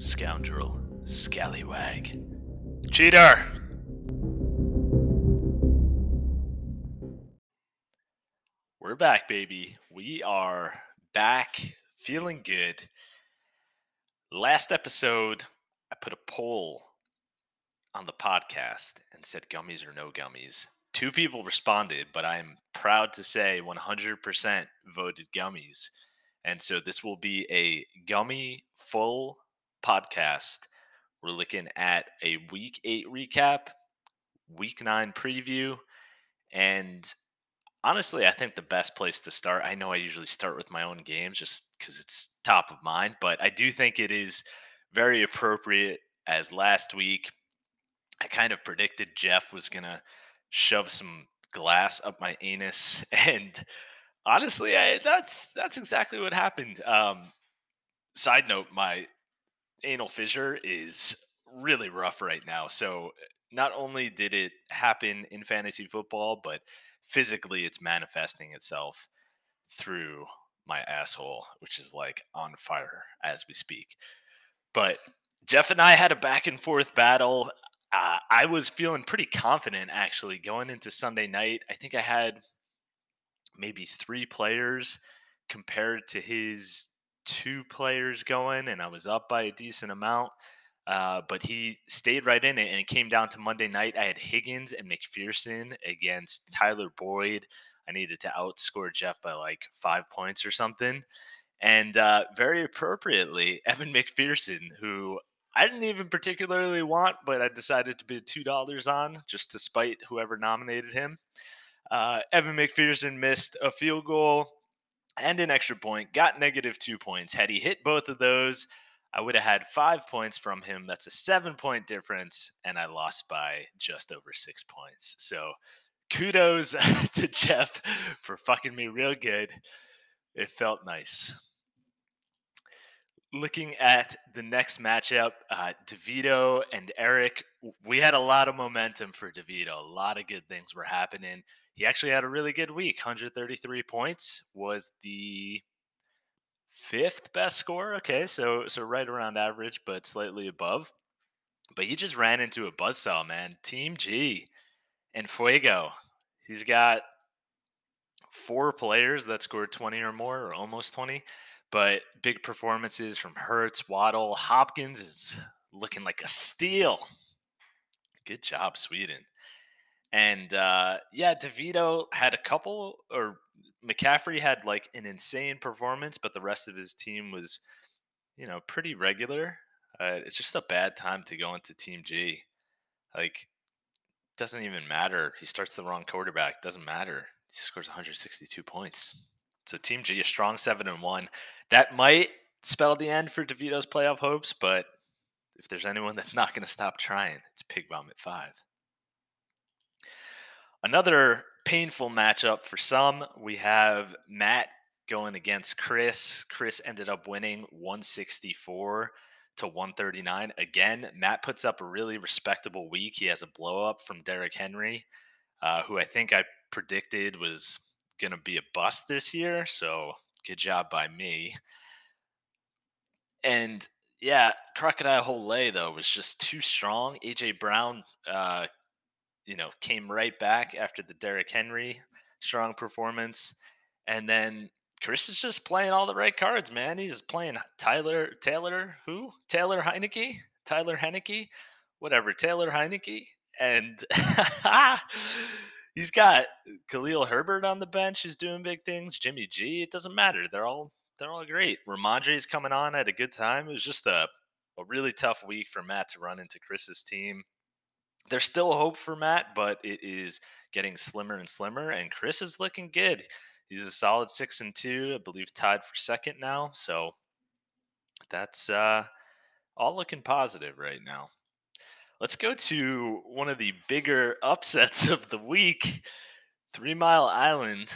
scoundrel, scallywag, cheater. We're back, baby. We are back, feeling good. Last episode, I put a poll on the podcast and said gummies or no gummies. Two people responded, but I'm proud to say 100% voted gummies. And so this will be a gummy full podcast. We're looking at a week eight recap, week nine preview, and honestly, I think the best place to start. I know I usually start with my own games just because it's top of mind, but I do think it is very appropriate as last week I kind of predicted Jeff was going to shove some glass up my anus and honestly I, that's that's exactly what happened um, side note my anal fissure is really rough right now so not only did it happen in fantasy football but physically it's manifesting itself through my asshole which is like on fire as we speak but jeff and i had a back and forth battle uh, I was feeling pretty confident actually going into Sunday night. I think I had maybe three players compared to his two players going, and I was up by a decent amount. Uh, but he stayed right in it, and it came down to Monday night. I had Higgins and McPherson against Tyler Boyd. I needed to outscore Jeff by like five points or something. And uh, very appropriately, Evan McPherson, who I didn't even particularly want, but I decided to bid two dollars on just to spite whoever nominated him. Uh, Evan McPherson missed a field goal and an extra point, got negative two points. Had he hit both of those, I would have had five points from him. That's a seven point difference, and I lost by just over six points. So kudos to Jeff for fucking me real good. It felt nice looking at the next matchup, uh, DeVito and Eric, we had a lot of momentum for DeVito. A lot of good things were happening. He actually had a really good week. 133 points was the fifth best score. Okay, so so right around average, but slightly above. But he just ran into a buzzsaw, man. Team G and Fuego. He's got four players that scored 20 or more, or almost 20. But big performances from Hurts, Waddle, Hopkins is looking like a steal. Good job, Sweden. And uh, yeah, DeVito had a couple, or McCaffrey had like an insane performance, but the rest of his team was, you know, pretty regular. Uh, it's just a bad time to go into Team G. Like, doesn't even matter. He starts the wrong quarterback. Doesn't matter. He scores 162 points. So Team G, a strong seven and one. That might spell the end for DeVito's playoff hopes, but if there's anyone that's not going to stop trying, it's Pig Bomb at five. Another painful matchup for some. We have Matt going against Chris. Chris ended up winning 164 to 139. Again, Matt puts up a really respectable week. He has a blow up from Derrick Henry, uh, who I think I predicted was going to be a bust this year. So good job by me. And yeah, Crocodile Hole Lay though was just too strong. AJ Brown, uh, you know, came right back after the Derrick Henry strong performance, and then Chris is just playing all the right cards, man. He's playing Tyler Taylor, who Taylor Heinicke, Tyler Heinicke, whatever Taylor Heinicke, and he's got Khalil Herbert on the bench who's doing big things. Jimmy G. It doesn't matter. They're all they're all great. Rhamondre's coming on at a good time. It was just a a really tough week for Matt to run into Chris's team. There's still hope for Matt, but it is getting slimmer and slimmer. And Chris is looking good. He's a solid six and two, I believe, tied for second now. So that's uh, all looking positive right now. Let's go to one of the bigger upsets of the week Three Mile Island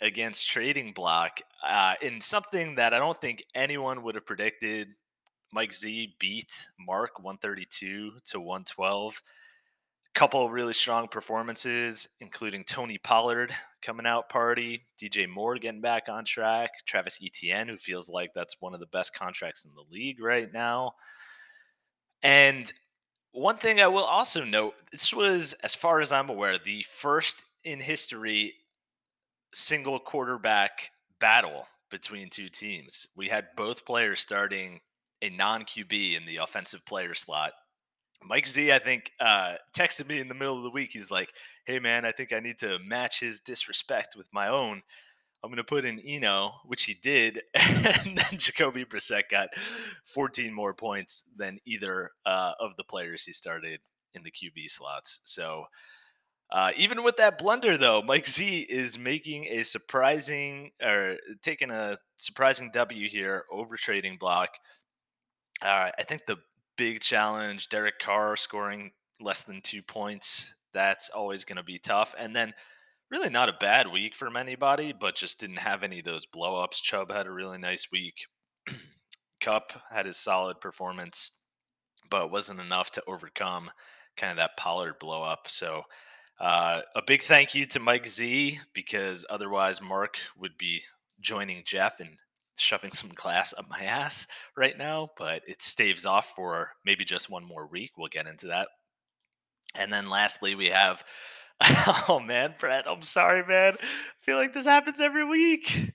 against Trading Block uh, in something that I don't think anyone would have predicted. Mike Z beat Mark 132 to 112. Couple really strong performances, including Tony Pollard coming out party, DJ Moore getting back on track, Travis Etienne, who feels like that's one of the best contracts in the league right now. And one thing I will also note this was, as far as I'm aware, the first in history single quarterback battle between two teams. We had both players starting a non QB in the offensive player slot. Mike Z, I think, uh, texted me in the middle of the week. He's like, hey, man, I think I need to match his disrespect with my own. I'm going to put in Eno, which he did, and then Jacoby Brissett got 14 more points than either uh, of the players he started in the QB slots. So uh, even with that blunder, though, Mike Z is making a surprising or taking a surprising W here over trading block. Uh, I think the big challenge, Derek Carr scoring less than two points, that's always going to be tough. And then really not a bad week from anybody, but just didn't have any of those blowups. Chubb had a really nice week. Kupp had his solid performance, but wasn't enough to overcome kind of that Pollard blow up. So uh, a big thank you to Mike Z because otherwise Mark would be joining Jeff and shoving some glass up my ass right now, but it staves off for maybe just one more week. We'll get into that. And then lastly, we have oh man, Brett, I'm sorry, man. I feel like this happens every week.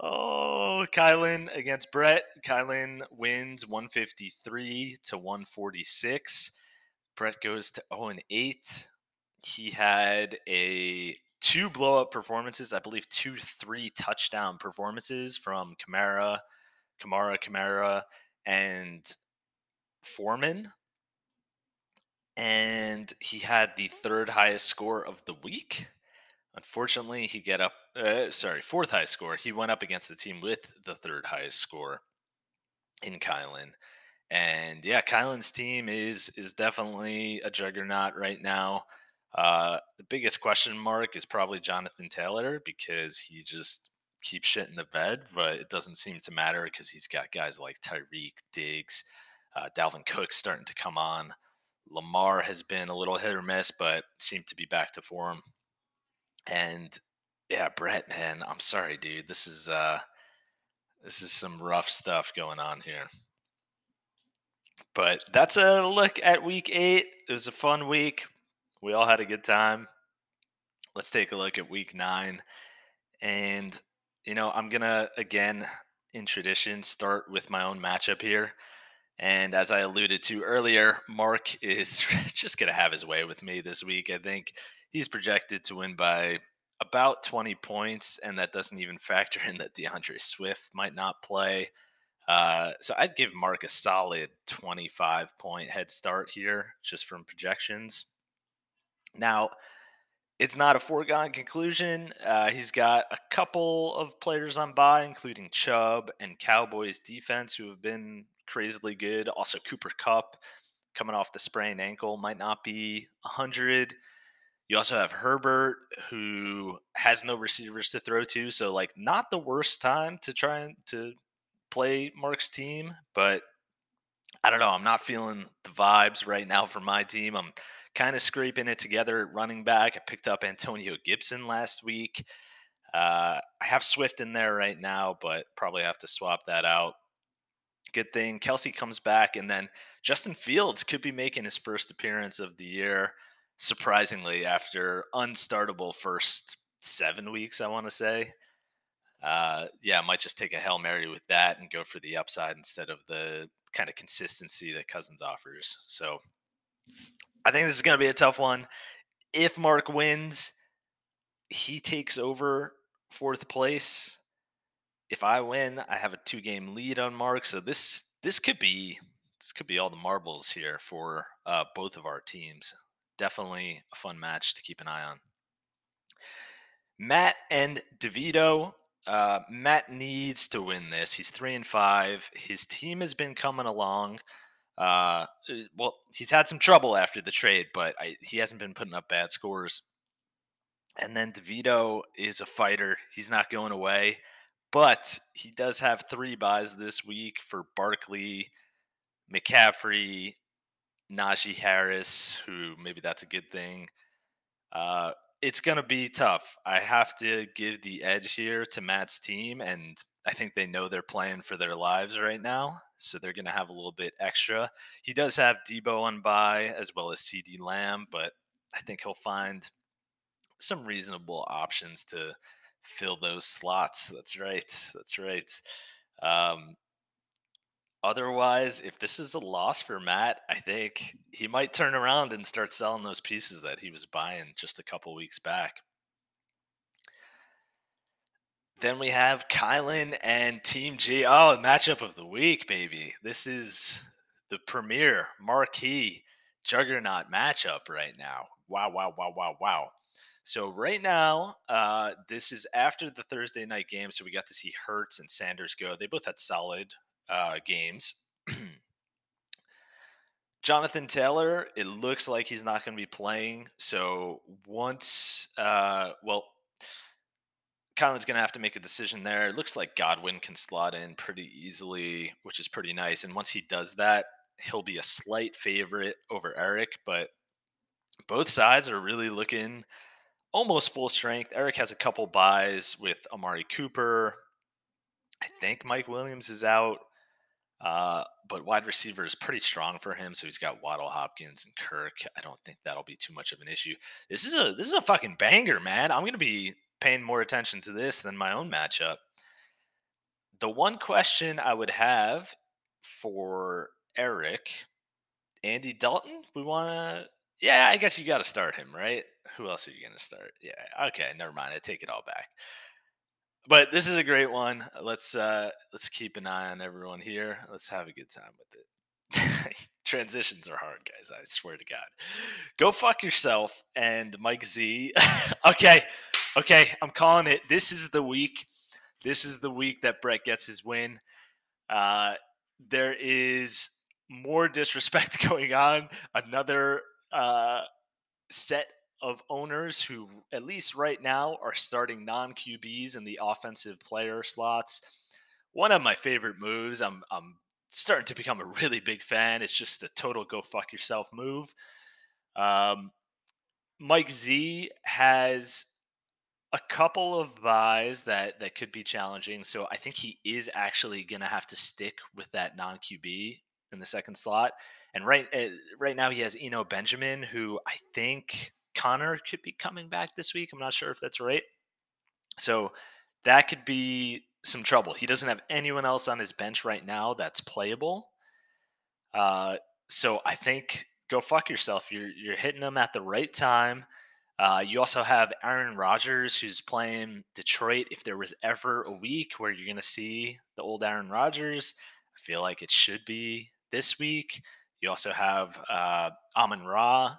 Oh, Kylan against Brett. Kylan wins 153 to 146. Brett goes to 0 and 8. He had a two blow up performances, I believe two three touchdown performances from Kamara, Kamara, Kamara, and Foreman and he had the third highest score of the week. Unfortunately, he get up. Uh, sorry, fourth highest score. He went up against the team with the third highest score in Kylan. And yeah, Kylan's team is is definitely a juggernaut right now. Uh, the biggest question mark is probably Jonathan Taylor because he just keeps shit in the bed, but it doesn't seem to matter because he's got guys like Tyreek, Diggs, uh, Dalvin Cook starting to come on. Lamar has been a little hit or miss, but seemed to be back to form. And yeah, Brett, man, I'm sorry, dude. This is uh this is some rough stuff going on here. But that's a look at week eight. It was a fun week. We all had a good time. Let's take a look at week nine. And, you know, I'm going to, again, in tradition, start with my own matchup here. And as I alluded to earlier, Mark is just going to have his way with me this week. I think he's projected to win by about 20 points, and that doesn't even factor in that D'Andre Swift might not play. Uh, so I'd give Mark a solid 25 point head start here, just from projections. Now, it's not a foregone conclusion. Uh, he's got a couple of players on bye, including Chubb and Cowboys defense, who have been crazily good. Also, Cooper Kupp coming off the sprained ankle might not be 100. You also have Herbert, who has no receivers to throw to. So, like, not the worst time to try and to play Mark's team, but I don't know. I'm not feeling the vibes right now for my team. I'm kind of scraping it together at running back. I picked up Antonio Gibson last week. Uh, I have Swift in there right now, but probably have to swap that out good thing. Kelce comes back, and then Justin Fields could be making his first appearance of the year, surprisingly, after unstartable first seven weeks, I want to say. Uh, yeah, I might just take a Hail Mary with that and go for the upside instead of the kind of consistency that Cousins offers. So I think this is going to be a tough one. If Mark wins, he takes over fourth place if I win, I have a two game lead on Mark. So this this could be this could be all the marbles here for uh, both of our teams. Definitely a fun match to keep an eye on. Matt and DeVito. Uh, Matt needs to win this. He's three and five. His team has been coming along. Uh, uh well, he's had some trouble after the trade, but I, he hasn't been putting up bad scores. And then DeVito is a fighter. He's not going away. But he does have three byes this week for Barkley, McCaffrey, Najee Harris, who maybe that's a good thing. Uh, it's going to be tough. I have to give the edge here to Matt's team, and I think they know they're playing for their lives right now, so they're going to have a little bit extra. He does have Deebo on bye as well as CeeDee Lamb, but I think he'll find some reasonable options to fill those slots. That's right. That's right. Um, otherwise, if this is a loss for Matt, I think he might turn around and start selling those pieces that he was buying just a couple weeks back. Then we have Kylan and Team G. Oh, matchup of the week, baby. This is the premier marquee juggernaut matchup right now. Wow, wow, wow, wow, wow. So right now, uh, this is after the Thursday night game, so we got to see Hurts and Sanders go. They both had solid uh, games. Jonathan Taylor, it looks like he's not going to be playing. So once, uh, well, Kylan's going to have to make a decision there. It looks like Godwin can slot in pretty easily, which is pretty nice. And once he does that, he'll be a slight favorite over Eric. But both sides are really looking almost full strength. Eric has a couple byes with Amari Cooper. I think Mike Williams is out. Uh, but wide receiver is pretty strong for him. So he's got Waddle Hopkins and Kirk. I don't think that'll be too much of an issue. This is a this is a fucking banger, man. I'm gonna be paying more attention to this than my own matchup. The one question I would have for Eric, Andy Dalton, we want to. Yeah, I guess you got to start him, right? Who else are you going to start? Yeah, okay, never mind. I take it all back. But this is a great one. Let's uh let's keep an eye on everyone here. Let's have a good time with it. Transitions are hard, guys. I swear to God. Go fuck yourself and Mike Z. okay, Okay, I'm calling it. This is the week. This is the week that Brett gets his win. Uh, there is more disrespect going on. Another uh, set of owners who, at least right now, are starting non QBs in the offensive player slots. One of my favorite moves. I'm I'm starting to become a really big fan. It's just a total go fuck yourself move. Um, Mike Z has a couple of byes that that could be challenging. So I think he is actually going to have to stick with that non QB in the second slot. And right uh, right now he has Eno Benjamin, who I think Conner could be coming back this week. I'm not sure if that's right. So that could be some trouble. He doesn't have anyone else on his bench right now that's playable. Uh, so I think go fuck yourself. You're you're hitting them at the right time. Uh, you also have Aaron Rodgers, who's playing Detroit. If there was ever a week where you're going to see the old Aaron Rodgers, I feel like it should be this week. You also have uh, Amon Ra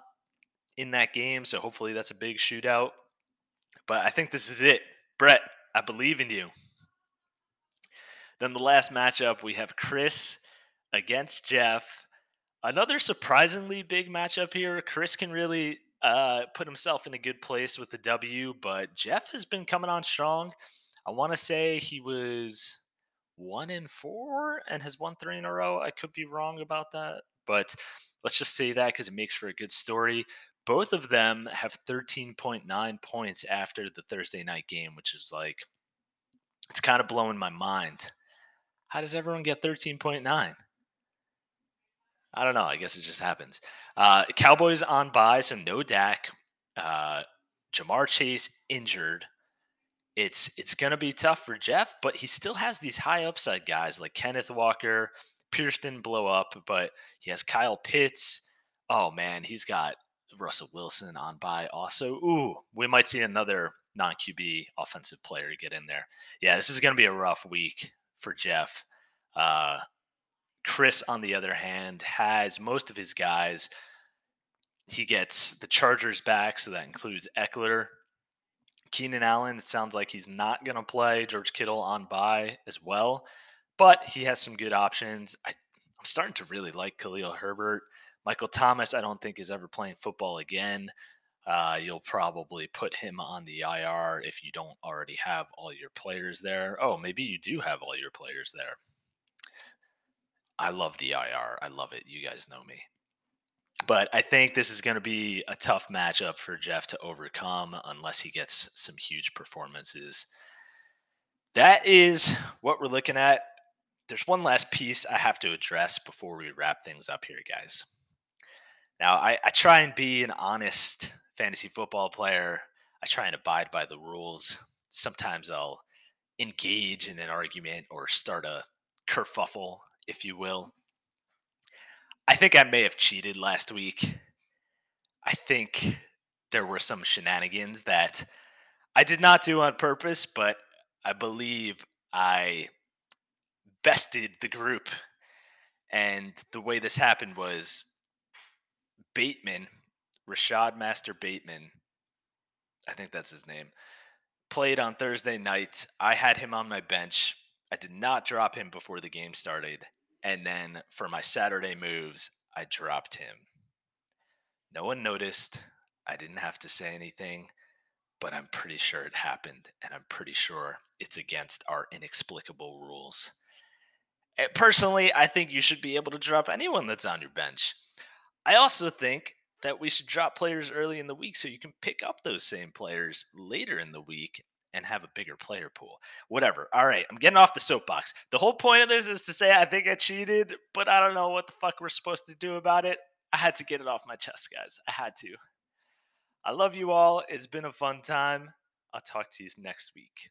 in that game, so hopefully that's a big shootout. But I think this is it. Brett, I believe in you. Then the last matchup, we have Chris against Jeff. Another surprisingly big matchup here. Chris can really uh, put himself in a good place with the W, but Jeff has been coming on strong. I want to say he was one in four and has won three in a row. I could be wrong about that, but let's just say that because it makes for a good story. Both of them have 13.9 points after the Thursday night game, which is like, it's kind of blowing my mind. How does everyone get 13.9? I don't know. I guess it just happens. Uh, Cowboys on bye, so no Dak. Uh, Ja'Marr Chase injured. It's it's gonna be tough for Jeff, but he still has these high upside guys like Kenneth Walker. Pierce didn't blow up, but he has Kyle Pitts. Oh man, he's got Russell Wilson on bye also. Ooh, we might see another non QB offensive player get in there. Yeah, this is gonna be a rough week for Jeff. Uh, Chris, on the other hand, has most of his guys. He gets the Chargers back, so that includes Ekeler. Keenan Allen, it sounds like he's not going to play. George Kittle on bye as well, but he has some good options. I, I'm starting to really like Khalil Herbert. Michael Thomas, I don't think is ever playing football again. Uh, you'll probably put him on the IR if you don't already have all your players there. Oh, maybe you do have all your players there. I love the IR. I love it. You guys know me. But I think this is going to be a tough matchup for Jeff to overcome unless he gets some huge performances. that is what we're looking at. There's one last piece I have to address before we wrap things up here, guys. Now, I, I try and be an honest fantasy football player. I try and abide by the rules. Sometimes I'll engage in an argument or start a kerfuffle, if you will. I think I may have cheated last week. I think there were some shenanigans that I did not do on purpose, but I believe I bested the group. And the way this happened was Bateman, Rashod Master Bateman, I think that's his name, played on Thursday night. I had him on my bench. I did not drop him before the game started. And then for my Saturday moves, I dropped him. No one noticed. I didn't have to say anything, but I'm pretty sure it happened. And I'm pretty sure it's against our inexplicable rules. Eh, personally, I think you should be able to drop anyone that's on your bench. I also think that we should drop players early in the week so you can pick up those same players later in the week and have a bigger player pool. Whatever. All right, I'm getting off the soapbox. The whole point of this is to say I think I cheated, but I don't know what the fuck we're supposed to do about it. I had to get it off my chest, guys. I had to. I love you all. It's been a fun time. I'll talk to you next week.